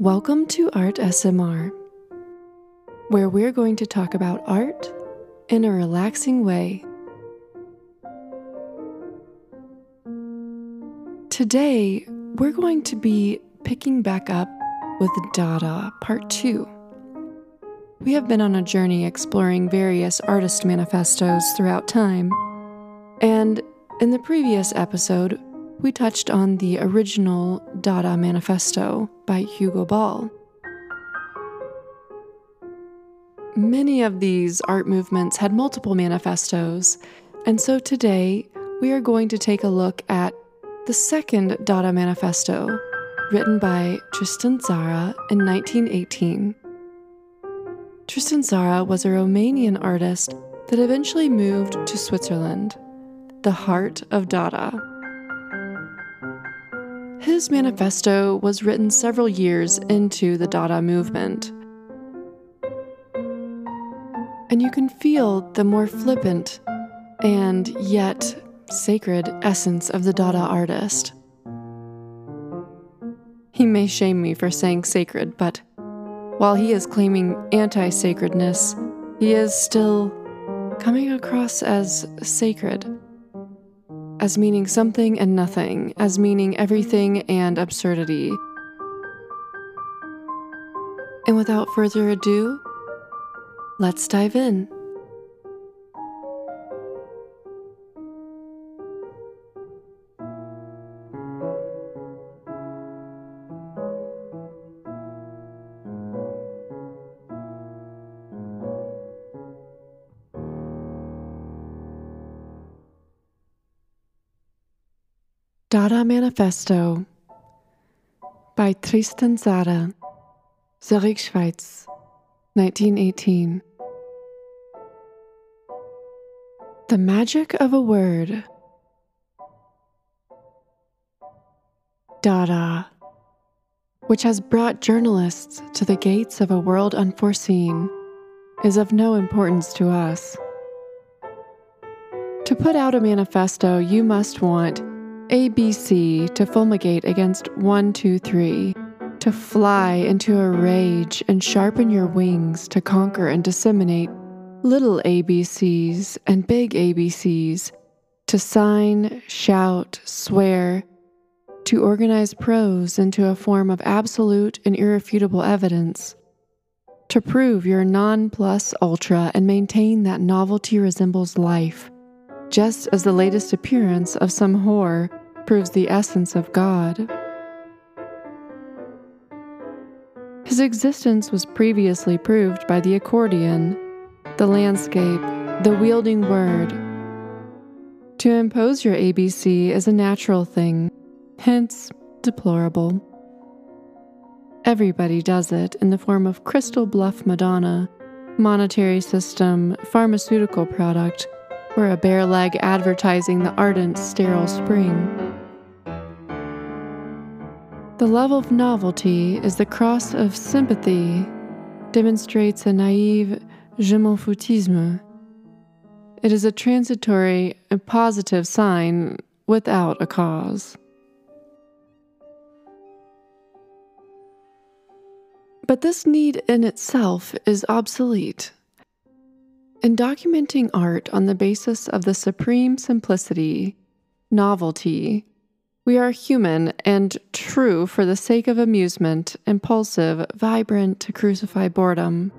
Welcome to Art SMR, where we're going to talk about art in a relaxing way. Today, we're going to be picking back up with Dada Part 2. We have been on a journey exploring various artist manifestos throughout time, and in the previous episode, we touched on the original Dada Manifesto by Hugo Ball. Many of these art movements had multiple manifestos, and so today we are going to take a look at the second Dada Manifesto, written by Tristan Tzara in 1918. Tristan Tzara was a Romanian artist that eventually moved to Switzerland, the heart of Dada. His manifesto was written several years into the Dada movement. And you can feel the more flippant and yet sacred essence of the Dada artist. He may shame me for saying sacred, but while he is claiming anti sacredness, he is still coming across as sacred as meaning something and nothing, as meaning everything and absurdity. And without further ado, let's dive in. Dada Manifesto by Tristan Tzara, Zurich, Schweiz, 1918. The Magic of a Word. Dada, which has brought journalists to the gates of a world unforeseen, is of no importance to us. To put out a manifesto, you must want ABC to fulminate against 123, to fly into a rage and sharpen your wings to conquer and disseminate little ABCs and big ABCs, to sign, shout, swear, to organize prose into a form of absolute and irrefutable evidence, to prove your non plus ultra and maintain that novelty resembles life, just as the latest appearance of some whore proves the essence of God. His existence was previously proved by the accordion, the landscape, the wielding word. To impose your ABC is a natural thing, hence deplorable. Everybody does it in the form of crystal bluff Madonna, monetary system, pharmaceutical product, or a bare leg advertising the ardent, sterile spring. The love of novelty is the cross of sympathy, demonstrates a naive je m'en foutisme. It is a transitory and positive sign without a cause. But this need in itself is obsolete. In documenting art on the basis of the supreme simplicity, novelty, we are human and true for the sake of amusement, impulsive, vibrant to crucify boredom.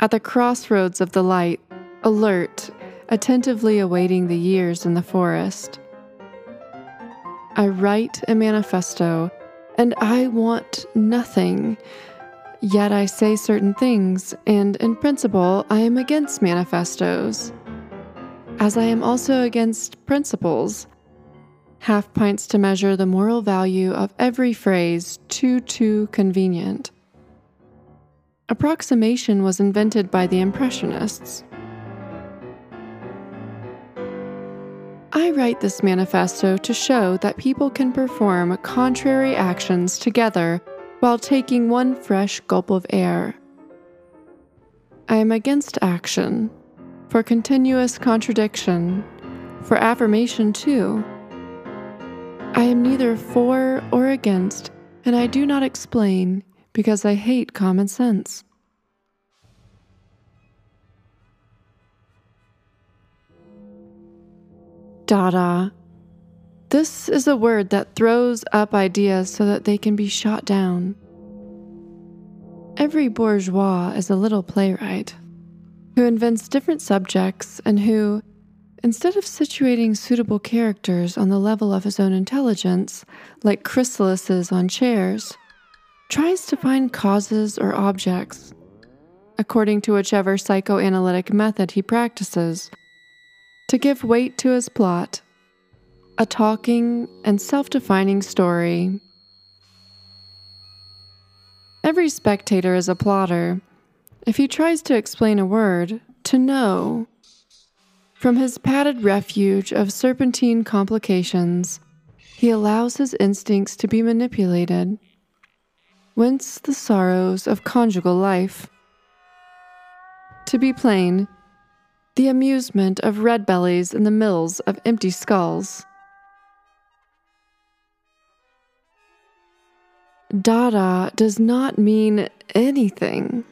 At the crossroads of the light, alert, attentively awaiting the years in the forest. I write a manifesto, and I want nothing. Yet I say certain things, and in principle, I am against manifestos. As I am also against principles half pints to measure the moral value of every phrase too, too convenient. Approximation was invented by the Impressionists. I write this manifesto to show that people can perform contrary actions together while taking one fresh gulp of air. I am against action, for continuous contradiction, for affirmation too I am neither for or against and I do not explain because I hate common sense. Dada. This is a word that throws up ideas so that they can be shot down. Every bourgeois is a little playwright who invents different subjects and who, instead of situating suitable characters on the level of his own intelligence, like chrysalises on chairs, tries to find causes or objects, according to whichever psychoanalytic method he practices to give weight to his plot, a talking and self defining story. Every spectator is a plotter. If he tries to explain a word, to know, from his padded refuge of serpentine complications, he allows his instincts to be manipulated. Whence the sorrows of conjugal life. To be plain, the amusement of red bellies in the mills of empty skulls. Dada does not mean anything.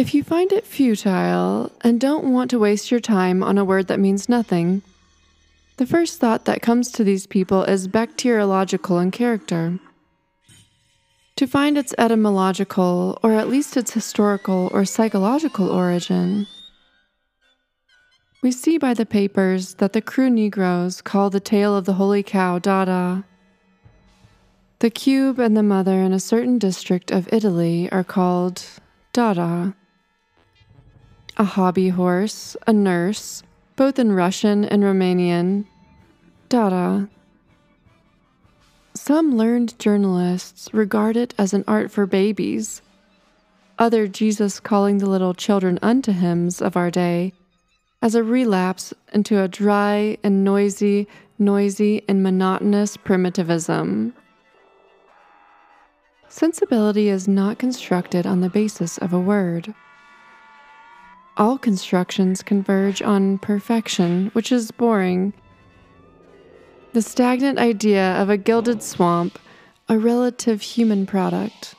If you find it futile and don't want to waste your time on a word that means nothing, the first thought that comes to these people is bacteriological in character. To find its etymological, or at least its historical or psychological origin, we see by the papers that the Kru Negroes call the tail of the holy cow Dada. The cube and the mother in a certain district of Italy are called Dada. A hobby horse, a nurse, both in Russian and Romanian, Dada. Some learned journalists regard it as an art for babies. Other Jesus calling the little children unto hymns of our day as a relapse into a dry and noisy, noisy and monotonous primitivism. Sensibility is not constructed on the basis of a word. All constructions converge on perfection, which is boring the stagnant idea of a gilded swamp, a relative human product.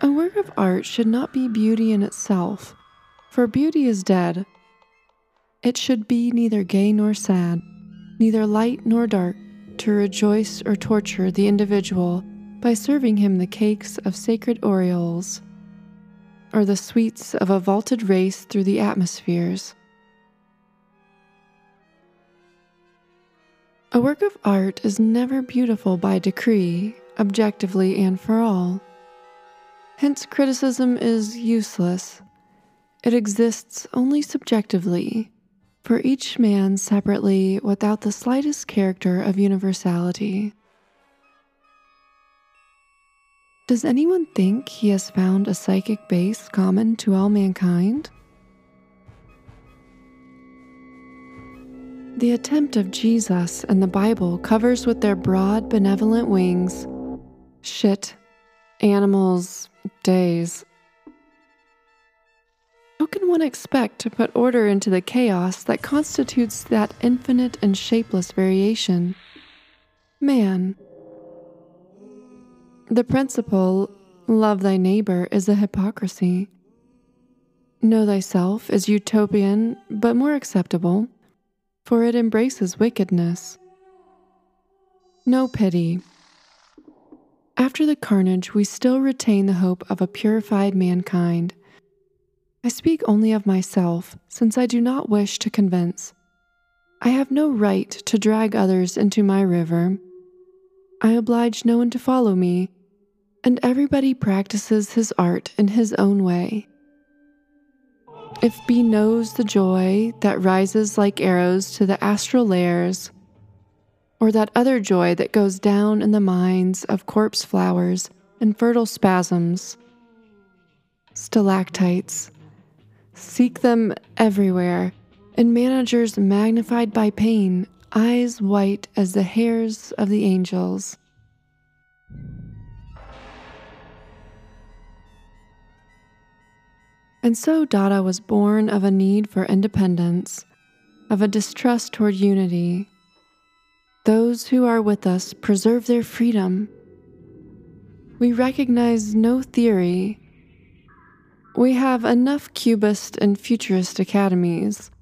A work of art should not be beauty in itself, for beauty is dead. It should be neither gay nor sad, neither light nor dark, to rejoice or torture the individual by serving him the cakes of sacred aureoles, or the sweets of a vaulted race through the atmospheres. A work of art is never beautiful by decree, objectively and for all. Hence, criticism is useless. It exists only subjectively, for each man separately without the slightest character of universality. Does anyone think he has found a psychic base common to all mankind? The attempt of Jesus and the Bible covers with their broad, benevolent wings shit, animals, days. How can one expect to put order into the chaos that constitutes that infinite and shapeless variation? Man. The principle, love thy neighbor, is a hypocrisy. Know thyself is utopian, but more acceptable for it embraces wickedness. No pity. After the carnage, we still retain the hope of a purified mankind. I speak only of myself, since I do not wish to convince. I have no right to drag others into my river. I oblige no one to follow me, and everybody practices his art in his own way. If B knows the joy that rises like arrows to the astral layers, or that other joy that goes down in the minds of corpse flowers and fertile spasms, stalactites, seek them everywhere, in managers magnified by pain, eyes white as the hairs of the angels. And so Dada was born of a need for independence, of a distrust toward unity. Those who are with us preserve their freedom. We recognize no theory. We have enough cubist and futurist academies,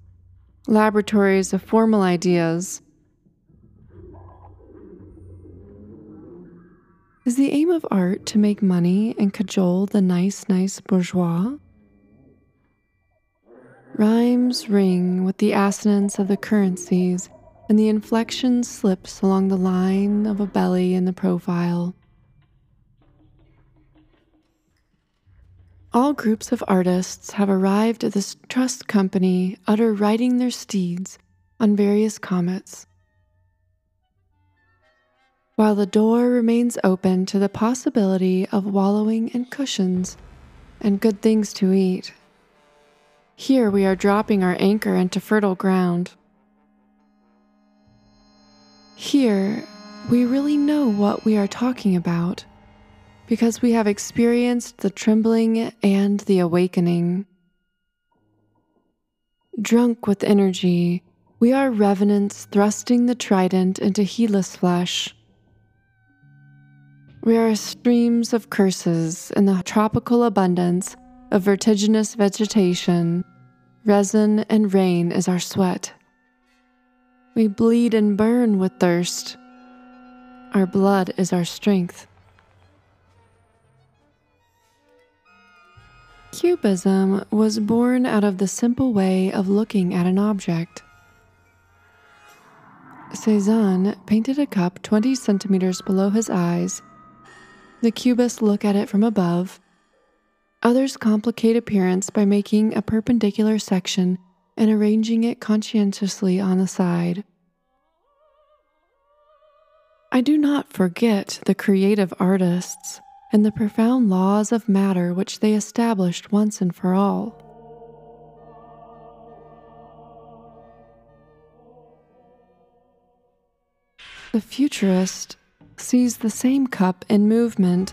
laboratories of formal ideas. Is the aim of art to make money and cajole the nice, nice bourgeois? Rhymes ring with the assonance of the currencies, and the inflection slips along the line of a belly in the profile. All groups of artists have arrived at this trust company, utter riding their steeds on various comets. While the door remains open to the possibility of wallowing in cushions and good things to eat. Here we are dropping our anchor into fertile ground. Here, we really know what we are talking about because we have experienced the trembling and the awakening. Drunk with energy, we are revenants thrusting the trident into heedless flesh. We are streams of curses in the tropical abundance of vertiginous vegetation, resin and rain is our sweat. We bleed and burn with thirst. Our blood is our strength. Cubism was born out of the simple way of looking at an object. Cezanne painted a cup 20 centimeters below his eyes. The cubists look at it from above Others complicate appearance by making a perpendicular section and arranging it conscientiously on the side. I do not forget the creative artists and the profound laws of matter which they established once and for all. The futurist sees the same cup in movement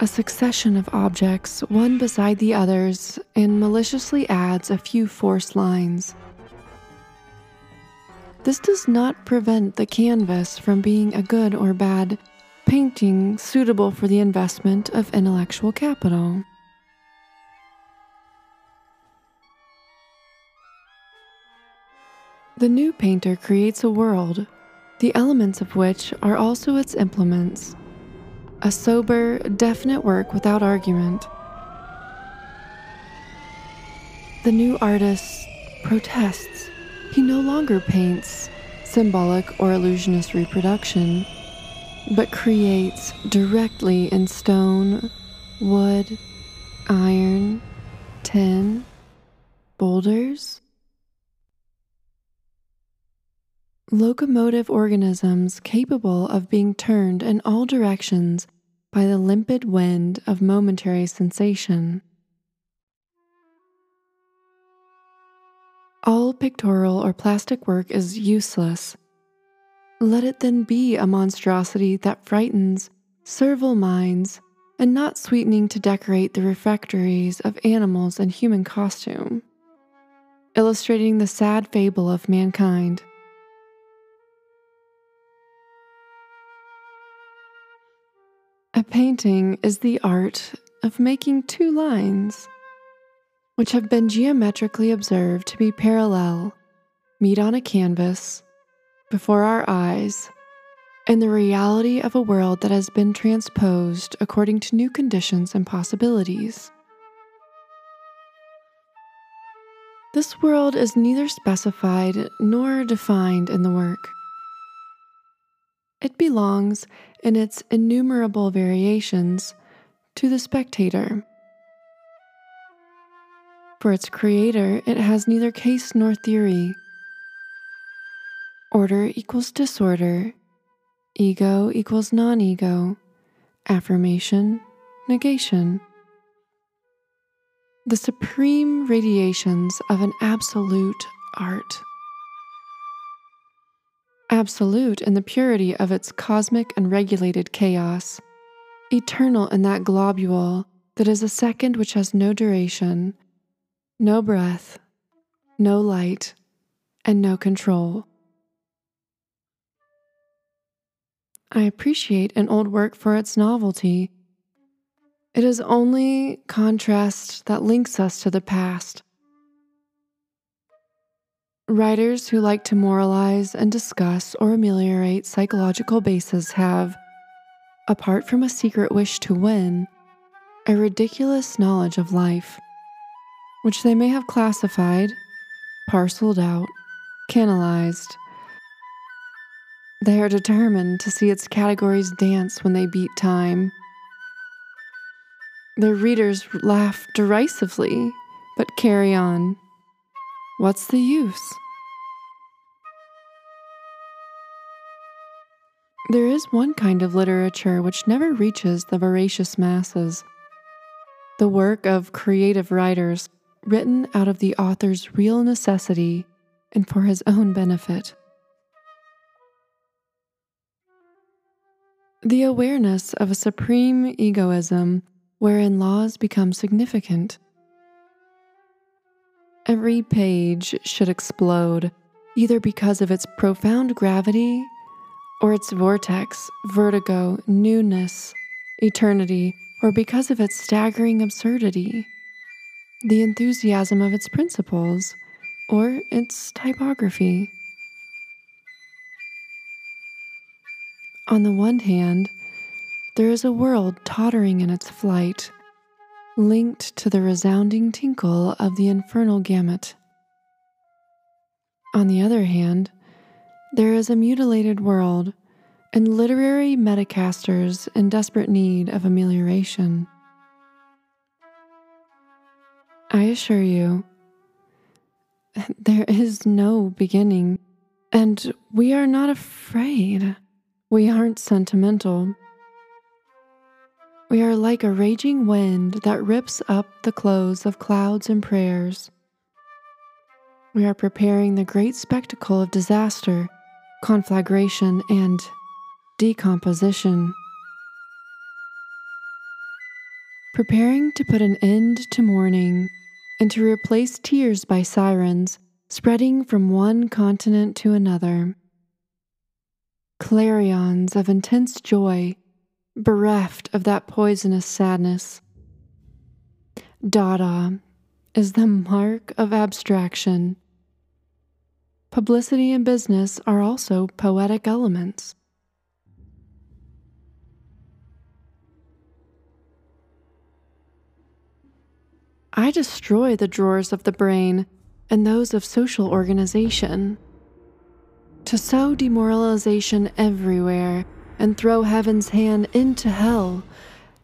a succession of objects, one beside the others, and maliciously adds a few forced lines. This does not prevent the canvas from being a good or bad painting suitable for the investment of intellectual capital. The new painter creates a world, the elements of which are also its implements a sober, definite work without argument. The new artist protests. He no longer paints symbolic or illusionist reproduction, but creates directly in stone, wood, iron, tin, boulders, locomotive organisms capable of being turned in all directions by the limpid wind of momentary sensation. All pictorial or plastic work is useless. Let it then be a monstrosity that frightens servile minds and not sweetening to decorate the refectories of animals in human costume, illustrating the sad fable of mankind. Painting is the art of making two lines, which have been geometrically observed to be parallel, meet on a canvas, before our eyes, in the reality of a world that has been transposed according to new conditions and possibilities. This world is neither specified nor defined in the work. It belongs in its innumerable variations to the spectator. For its creator, it has neither case nor theory. Order equals disorder, ego equals non ego, affirmation, negation. The supreme radiations of an absolute art absolute in the purity of its cosmic and regulated chaos, eternal in that globule that is a second which has no duration, no breath, no light, and no control. I appreciate an old work for its novelty. It is only contrast that links us to the past. Writers who like to moralize and discuss or ameliorate psychological bases have, apart from a secret wish to win, a ridiculous knowledge of life, which they may have classified, parceled out, canalized. They are determined to see its categories dance when they beat time. Their readers laugh derisively, but carry on. What's the use? There is one kind of literature which never reaches the voracious masses the work of creative writers written out of the author's real necessity and for his own benefit. The awareness of a supreme egoism wherein laws become significant. Every page should explode, either because of its profound gravity or its vortex, vertigo, newness, eternity, or because of its staggering absurdity, the enthusiasm of its principles, or its typography. On the one hand, there is a world tottering in its flight, linked to the resounding tinkle of the infernal gamut. On the other hand, there is a mutilated world and literary medicasters in desperate need of amelioration. I assure you, there is no beginning, and we are not afraid. We aren't sentimental. We are like a raging wind that rips up the clothes of clouds and prayers. We are preparing the great spectacle of disaster, conflagration, and decomposition. Preparing to put an end to mourning and to replace tears by sirens spreading from one continent to another. Clarions of intense joy, bereft of that poisonous sadness. Dada is the mark of abstraction. Publicity and business are also poetic elements. I destroy the drawers of the brain and those of social organization. To sow demoralization everywhere and throw heaven's hand into hell,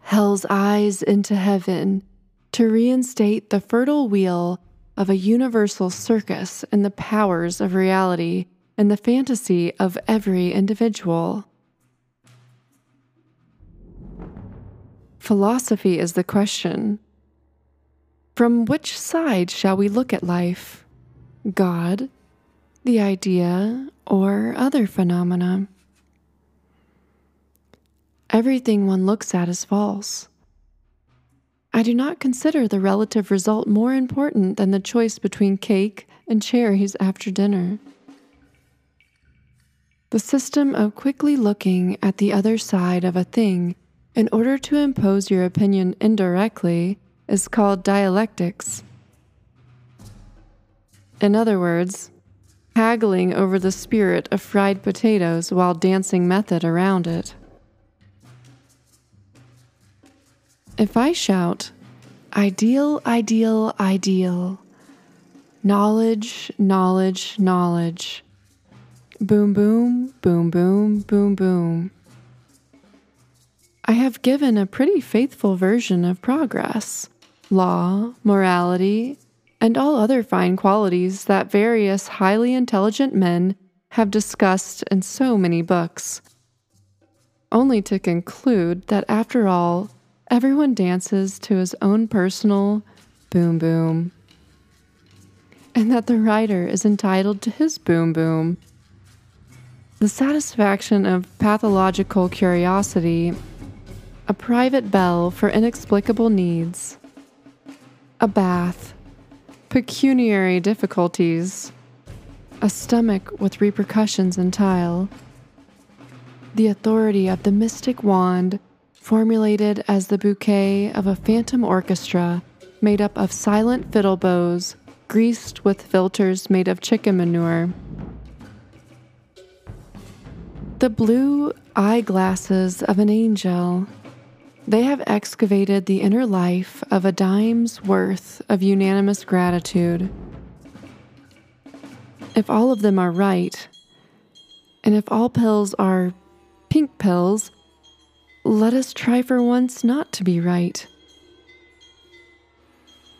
hell's eyes into heaven, to reinstate the fertile wheel of a universal circus in the powers of reality and the fantasy of every individual. Philosophy is the question from which side shall we look at life? God, the idea, or other phenomena? Everything one looks at is false. I do not consider the relative result more important than the choice between cake and cherries after dinner. The system of quickly looking at the other side of a thing in order to impose your opinion indirectly is called dialectics. In other words, haggling over the spirit of fried potatoes while dancing method around it. If I shout, ideal, ideal, ideal, knowledge, knowledge, knowledge, boom, boom, boom, boom, boom, boom, I have given a pretty faithful version of progress law, morality, and all other fine qualities that various highly intelligent men have discussed in so many books. Only to conclude that after all, everyone dances to his own personal boom boom, and that the writer is entitled to his boom boom. The satisfaction of pathological curiosity, a private bell for inexplicable needs a bath, pecuniary difficulties, a stomach with repercussions in tile, the authority of the mystic wand, formulated as the bouquet of a phantom orchestra made up of silent fiddle bows greased with filters made of chicken manure. The blue eyeglasses of an angel. They have excavated the inner life of a dime's worth of unanimous gratitude. If all of them are right, and if all pills are pink pills, let us try for once not to be right.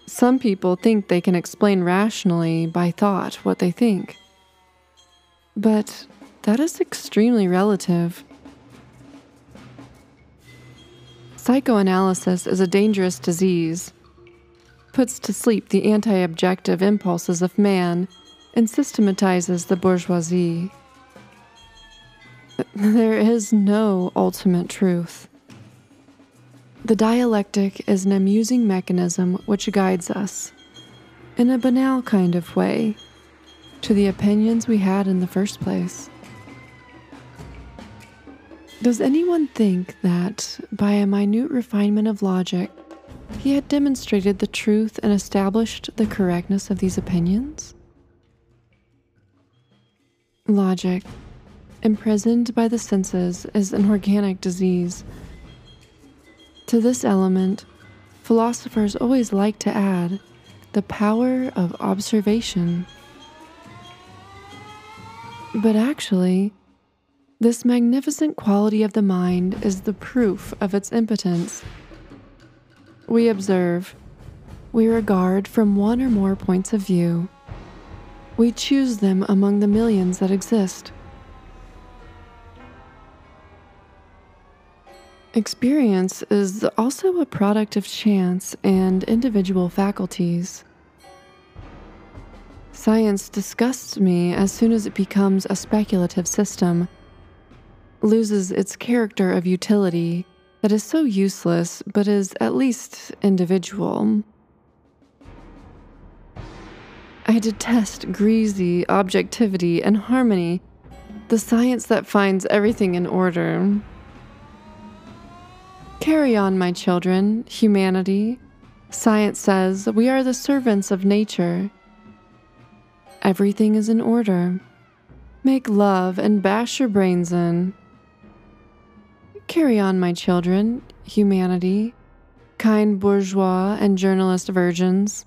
Some people think they can explain rationally by thought what they think. But that is extremely relative. Psychoanalysis is a dangerous disease, puts to sleep the anti objective impulses of man, and systematizes the bourgeoisie. There is no ultimate truth. The dialectic is an amusing mechanism which guides us, in a banal kind of way, to the opinions we had in the first place. Does anyone think that, by a minute refinement of logic, he had demonstrated the truth and established the correctness of these opinions? Logic, imprisoned by the senses, is an organic disease to this element, philosophers always like to add the power of observation. But actually, this magnificent quality of the mind is the proof of its impotence. We observe, we regard from one or more points of view, we choose them among the millions that exist. Experience is also a product of chance and individual faculties. Science disgusts me as soon as it becomes a speculative system, loses its character of utility that is so useless but is at least individual. I detest greasy objectivity and harmony, the science that finds everything in order. Carry on, my children, humanity. Science says we are the servants of nature. Everything is in order. Make love and bash your brains in. Carry on, my children, humanity, kind bourgeois and journalist virgins.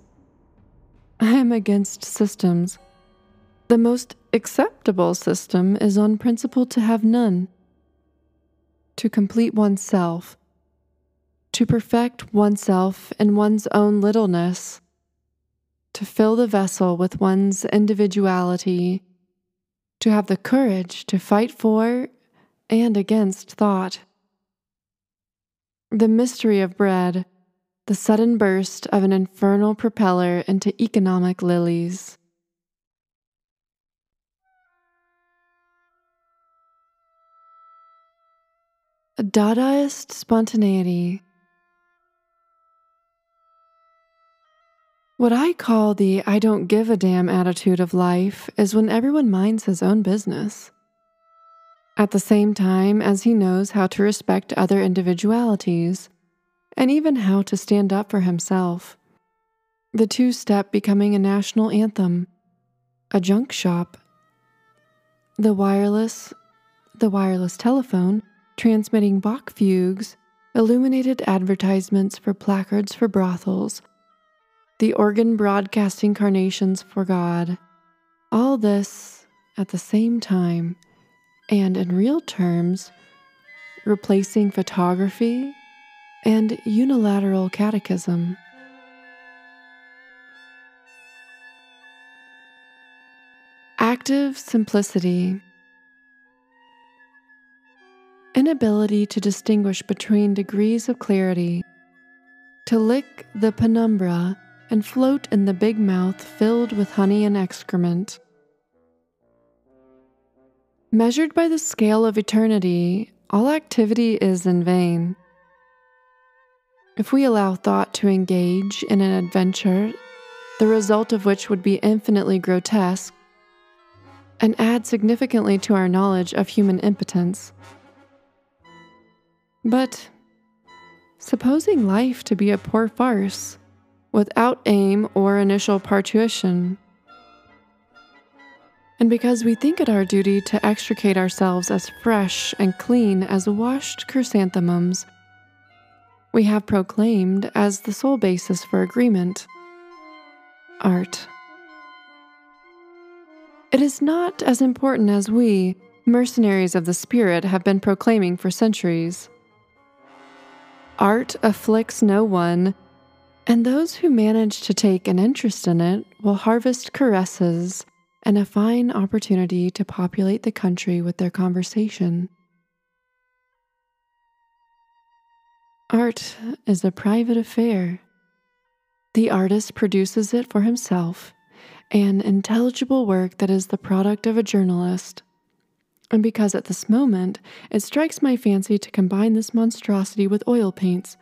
I am against systems. The most acceptable system is on principle to have none. To complete oneself to perfect oneself in one's own littleness, to fill the vessel with one's individuality, to have the courage to fight for and against thought. The mystery of bread, the sudden burst of an infernal propeller into economic lilies. A Dadaist spontaneity What I call the I don't give a damn attitude of life is when everyone minds his own business. At the same time as he knows how to respect other individualities and even how to stand up for himself. The two step becoming a national anthem, a junk shop, the wireless, the wireless telephone transmitting Bach fugues, illuminated advertisements for placards for brothels the organ broadcasting carnations for God. All this at the same time, and in real terms, replacing photography and unilateral catechism. Active simplicity. Inability to distinguish between degrees of clarity. To lick the penumbra and float in the big mouth filled with honey and excrement. Measured by the scale of eternity, all activity is in vain. If we allow thought to engage in an adventure, the result of which would be infinitely grotesque, and add significantly to our knowledge of human impotence, But supposing life to be a poor farce, without aim or initial parturition, and because we think it our duty to extricate ourselves as fresh and clean as washed chrysanthemums, we have proclaimed as the sole basis for agreement art. It is not as important as we, mercenaries of the spirit, have been proclaiming for centuries. Art afflicts no one, and those who manage to take an interest in it will harvest caresses and a fine opportunity to populate the country with their conversation. Art is a private affair. The artist produces it for himself, an intelligible work that is the product of a journalist and because at this moment it strikes my fancy to combine this monstrosity with oil paints.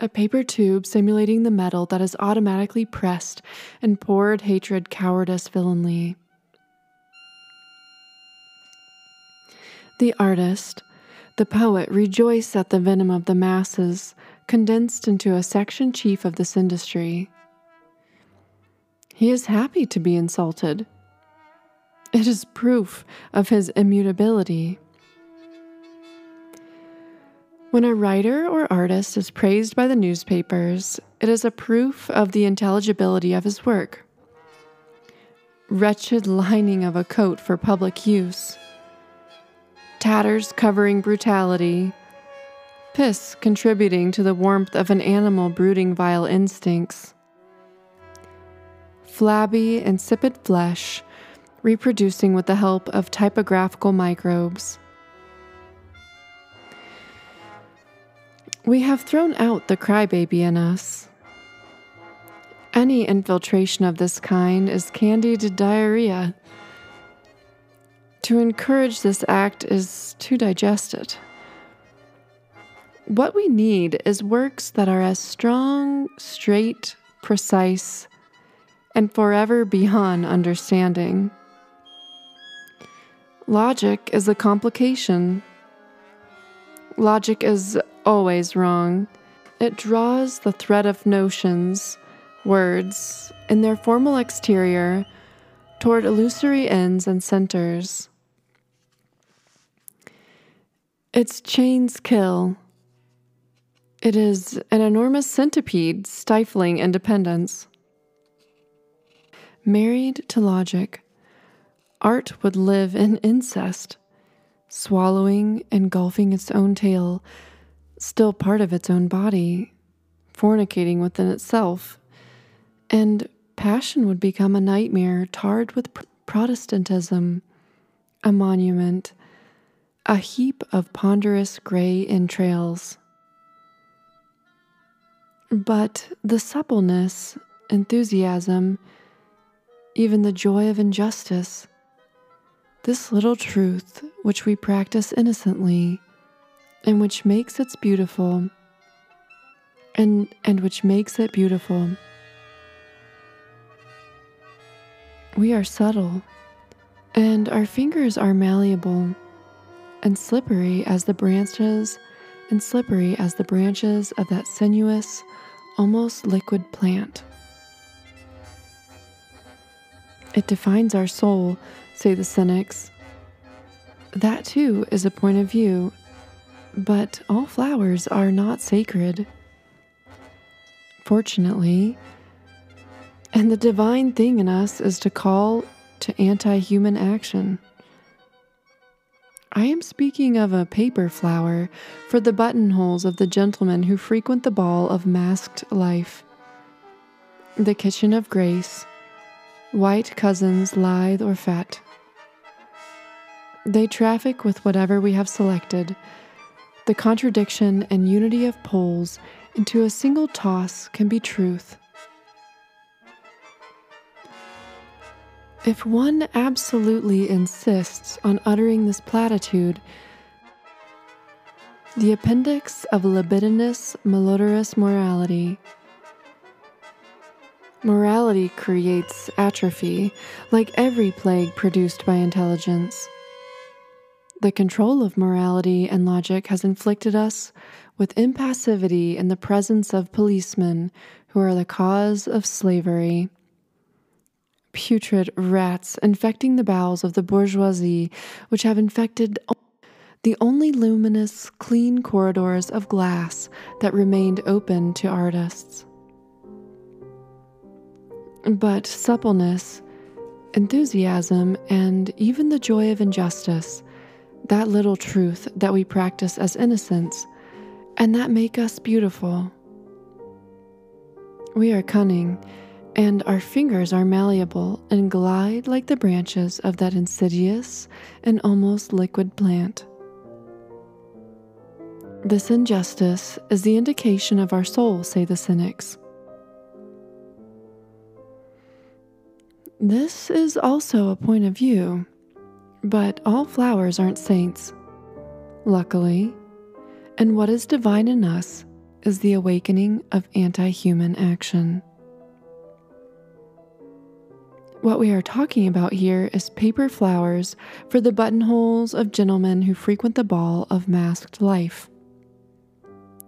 A paper tube simulating the metal that is automatically pressed and poured hatred, cowardice, villainy. The artist, the poet, rejoice at the venom of the masses condensed into a section chief of this industry. He is happy to be insulted it is proof of his immutability. When a writer or artist is praised by the newspapers, it is a proof of the intelligibility of his work. Wretched lining of a coat for public use, tatters covering brutality, piss contributing to the warmth of an animal brooding vile instincts, flabby, insipid flesh reproducing with the help of typographical microbes. We have thrown out the crybaby in us. Any infiltration of this kind is candid diarrhea. To encourage this act is to digest it. What we need is works that are as strong, straight, precise, and forever beyond understanding. Logic is a complication. Logic is always wrong. It draws the thread of notions, words, in their formal exterior toward illusory ends and centers. Its chains kill. It is an enormous centipede stifling independence. Married to logic, art would live in incest, swallowing, engulfing its own tail, still part of its own body, fornicating within itself. And passion would become a nightmare tarred with Protestantism, a monument, a heap of ponderous gray entrails. But the suppleness, enthusiasm, even the joy of injustice, this little truth which we practice innocently and which makes it beautiful and and which makes it beautiful. We are subtle and our fingers are malleable and slippery as the branches and slippery as the branches of that sinuous almost liquid plant. It defines our soul say the cynics. That too is a point of view, but all flowers are not sacred. Fortunately, and the divine thing in us is to call to anti human action. I am speaking of a paper flower for the buttonholes of the gentlemen who frequent the ball of masked life, the kitchen of grace, white cousins, lithe or fat. They traffic with whatever we have selected. The contradiction and unity of poles into a single toss can be truth. If one absolutely insists on uttering this platitude, the appendix of libidinous, malodorous morality Morality creates atrophy, like every plague produced by intelligence. The control of morality and logic has inflicted us with impassivity in the presence of policemen who are the cause of slavery. Putrid rats infecting the bowels of the bourgeoisie, which have infected the only luminous, clean corridors of glass that remained open to artists. But suppleness, enthusiasm, and even the joy of injustice, that little truth that we practice as innocence, and that make us beautiful. We are cunning, and our fingers are malleable and glide like the branches of that insidious and almost liquid plant. This injustice is the indication of our soul, say the cynics. This is also a point of view, but all flowers aren't saints. Luckily, and what is divine in us is the awakening of anti human action. What we are talking about here is paper flowers for the buttonholes of gentlemen who frequent the ball of masked life.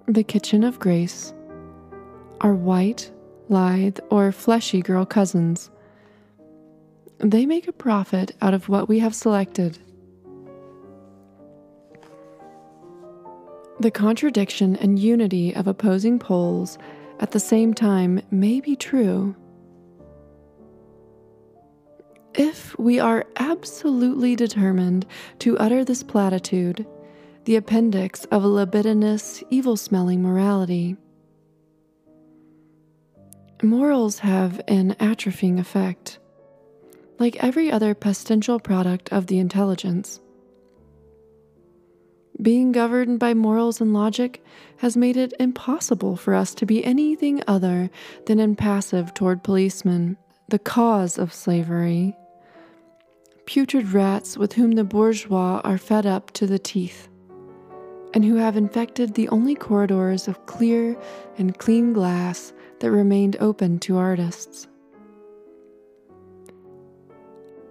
The kitchen of grace, are white, lithe, or fleshy girl cousins. They make a profit out of what we have selected. The contradiction and unity of opposing poles at the same time may be true. If we are absolutely determined to utter this platitude, the appendix of a libidinous, evil smelling morality, morals have an atrophying effect, like every other pestilential product of the intelligence. Being governed by morals and logic has made it impossible for us to be anything other than impassive toward policemen, the cause of slavery. Putrid rats with whom the bourgeois are fed up to the teeth, and who have infected the only corridors of clear and clean glass that remained open to artists.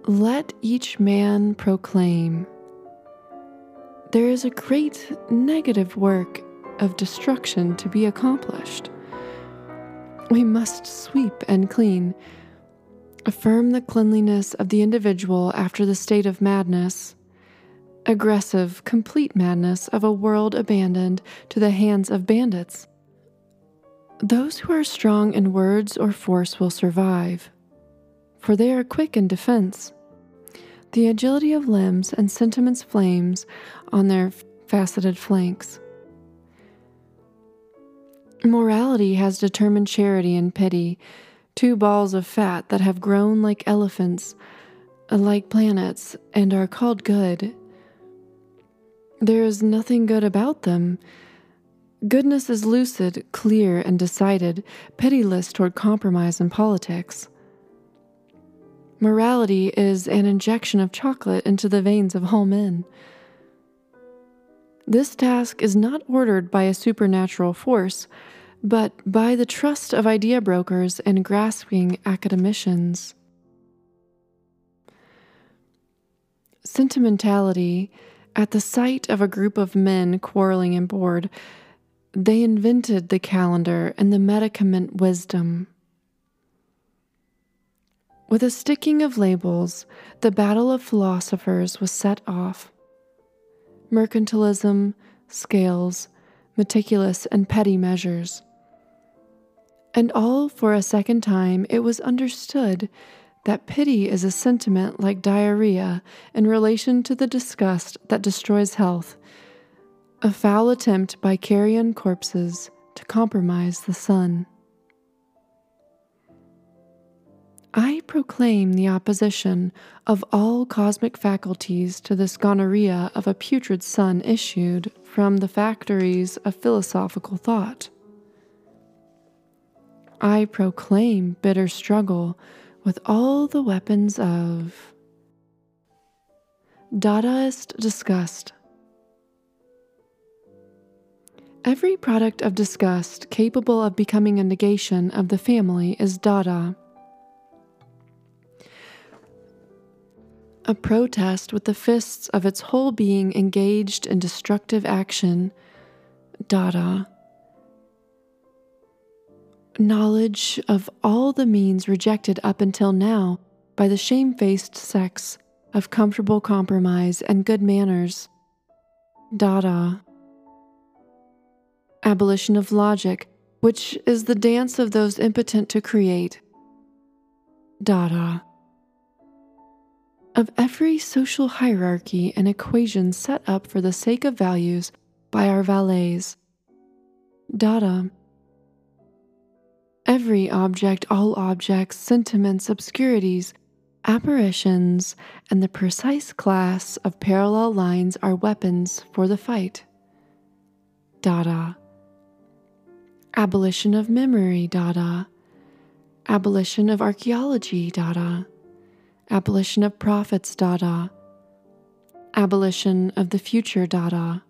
Let each man proclaim there is a great negative work of destruction to be accomplished. We must sweep and clean, affirm the cleanliness of the individual after the state of madness, aggressive, complete madness of a world abandoned to the hands of bandits. Those who are strong in words or force will survive, for they are quick in defense. The agility of limbs and sentiments flames on their faceted flanks. Morality has determined charity and pity, two balls of fat that have grown like elephants, like planets, and are called good. There is nothing good about them. Goodness is lucid, clear, and decided, pitiless toward compromise in politics. Morality is an injection of chocolate into the veins of all men. This task is not ordered by a supernatural force, but by the trust of idea brokers and grasping academicians. Sentimentality, at the sight of a group of men quarreling and bored, they invented the calendar and the medicament wisdom. With a sticking of labels, the battle of philosophers was set off. Mercantilism, scales, meticulous and petty measures. And all for a second time it was understood that pity is a sentiment like diarrhea in relation to the disgust that destroys health, a foul attempt by carrion corpses to compromise the sun. I proclaim the opposition of all cosmic faculties to this gonorrhea of a putrid sun issued from the factories of philosophical thought. I proclaim bitter struggle with all the weapons of Dadaist disgust. Every product of disgust capable of becoming a negation of the family is Dada. A protest with the fists of its whole being engaged in destructive action, Dada. Knowledge of all the means rejected up until now by the shamefaced sex of comfortable compromise and good manners, Dada. Abolition of logic, which is the dance of those impotent to create, Dada of every social hierarchy and equation set up for the sake of values by our valets. Dada. Every object, all objects, sentiments, obscurities, apparitions, and the precise class of parallel lines are weapons for the fight. Dada. Abolition of memory, Dada. Abolition of archaeology, Dada abolition of prophets Dada, abolition of the future Dada,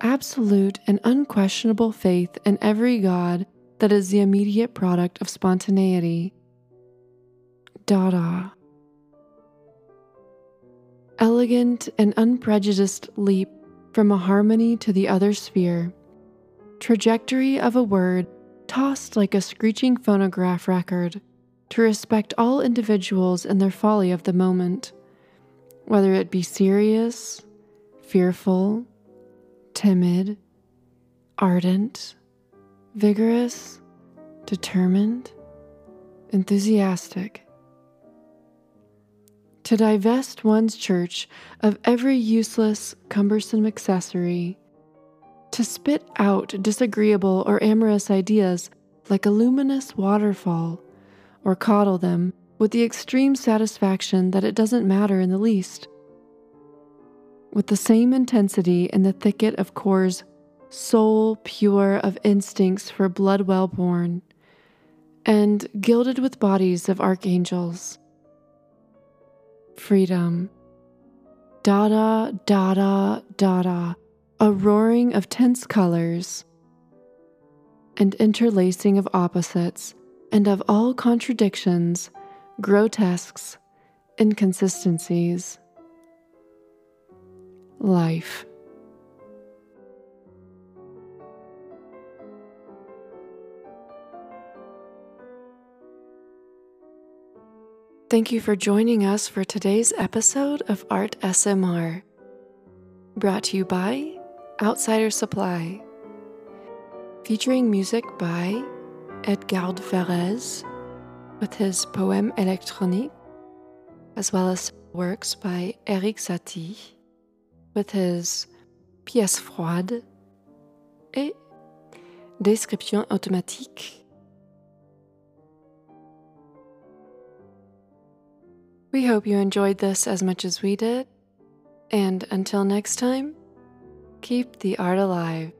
absolute and unquestionable faith in every God that is the immediate product of spontaneity. Dada. Elegant and unprejudiced leap from a harmony to the other sphere. Trajectory of a word tossed like a screeching phonograph record to respect all individuals in their folly of the moment, whether it be serious, fearful, timid, ardent, vigorous, determined, enthusiastic. To divest one's church of every useless, cumbersome accessory, to spit out disagreeable or amorous ideas like a luminous waterfall or coddle them with the extreme satisfaction that it doesn't matter in the least. With the same intensity in the thicket of cores, soul pure of instincts for blood well born, and gilded with bodies of archangels. Freedom. Dada, dada, dada, a roaring of tense colors and interlacing of opposites and of all contradictions, grotesques, inconsistencies. Life. Thank you for joining us for today's episode of ARTSMR, brought to you by Outsider Supply, featuring music by Edgard Varèse with his Poème électronique, as well as works by Erik Satie with his pièces froides et Descriptions automatiques. We hope you enjoyed this as much as we did, and until next time, keep the art alive.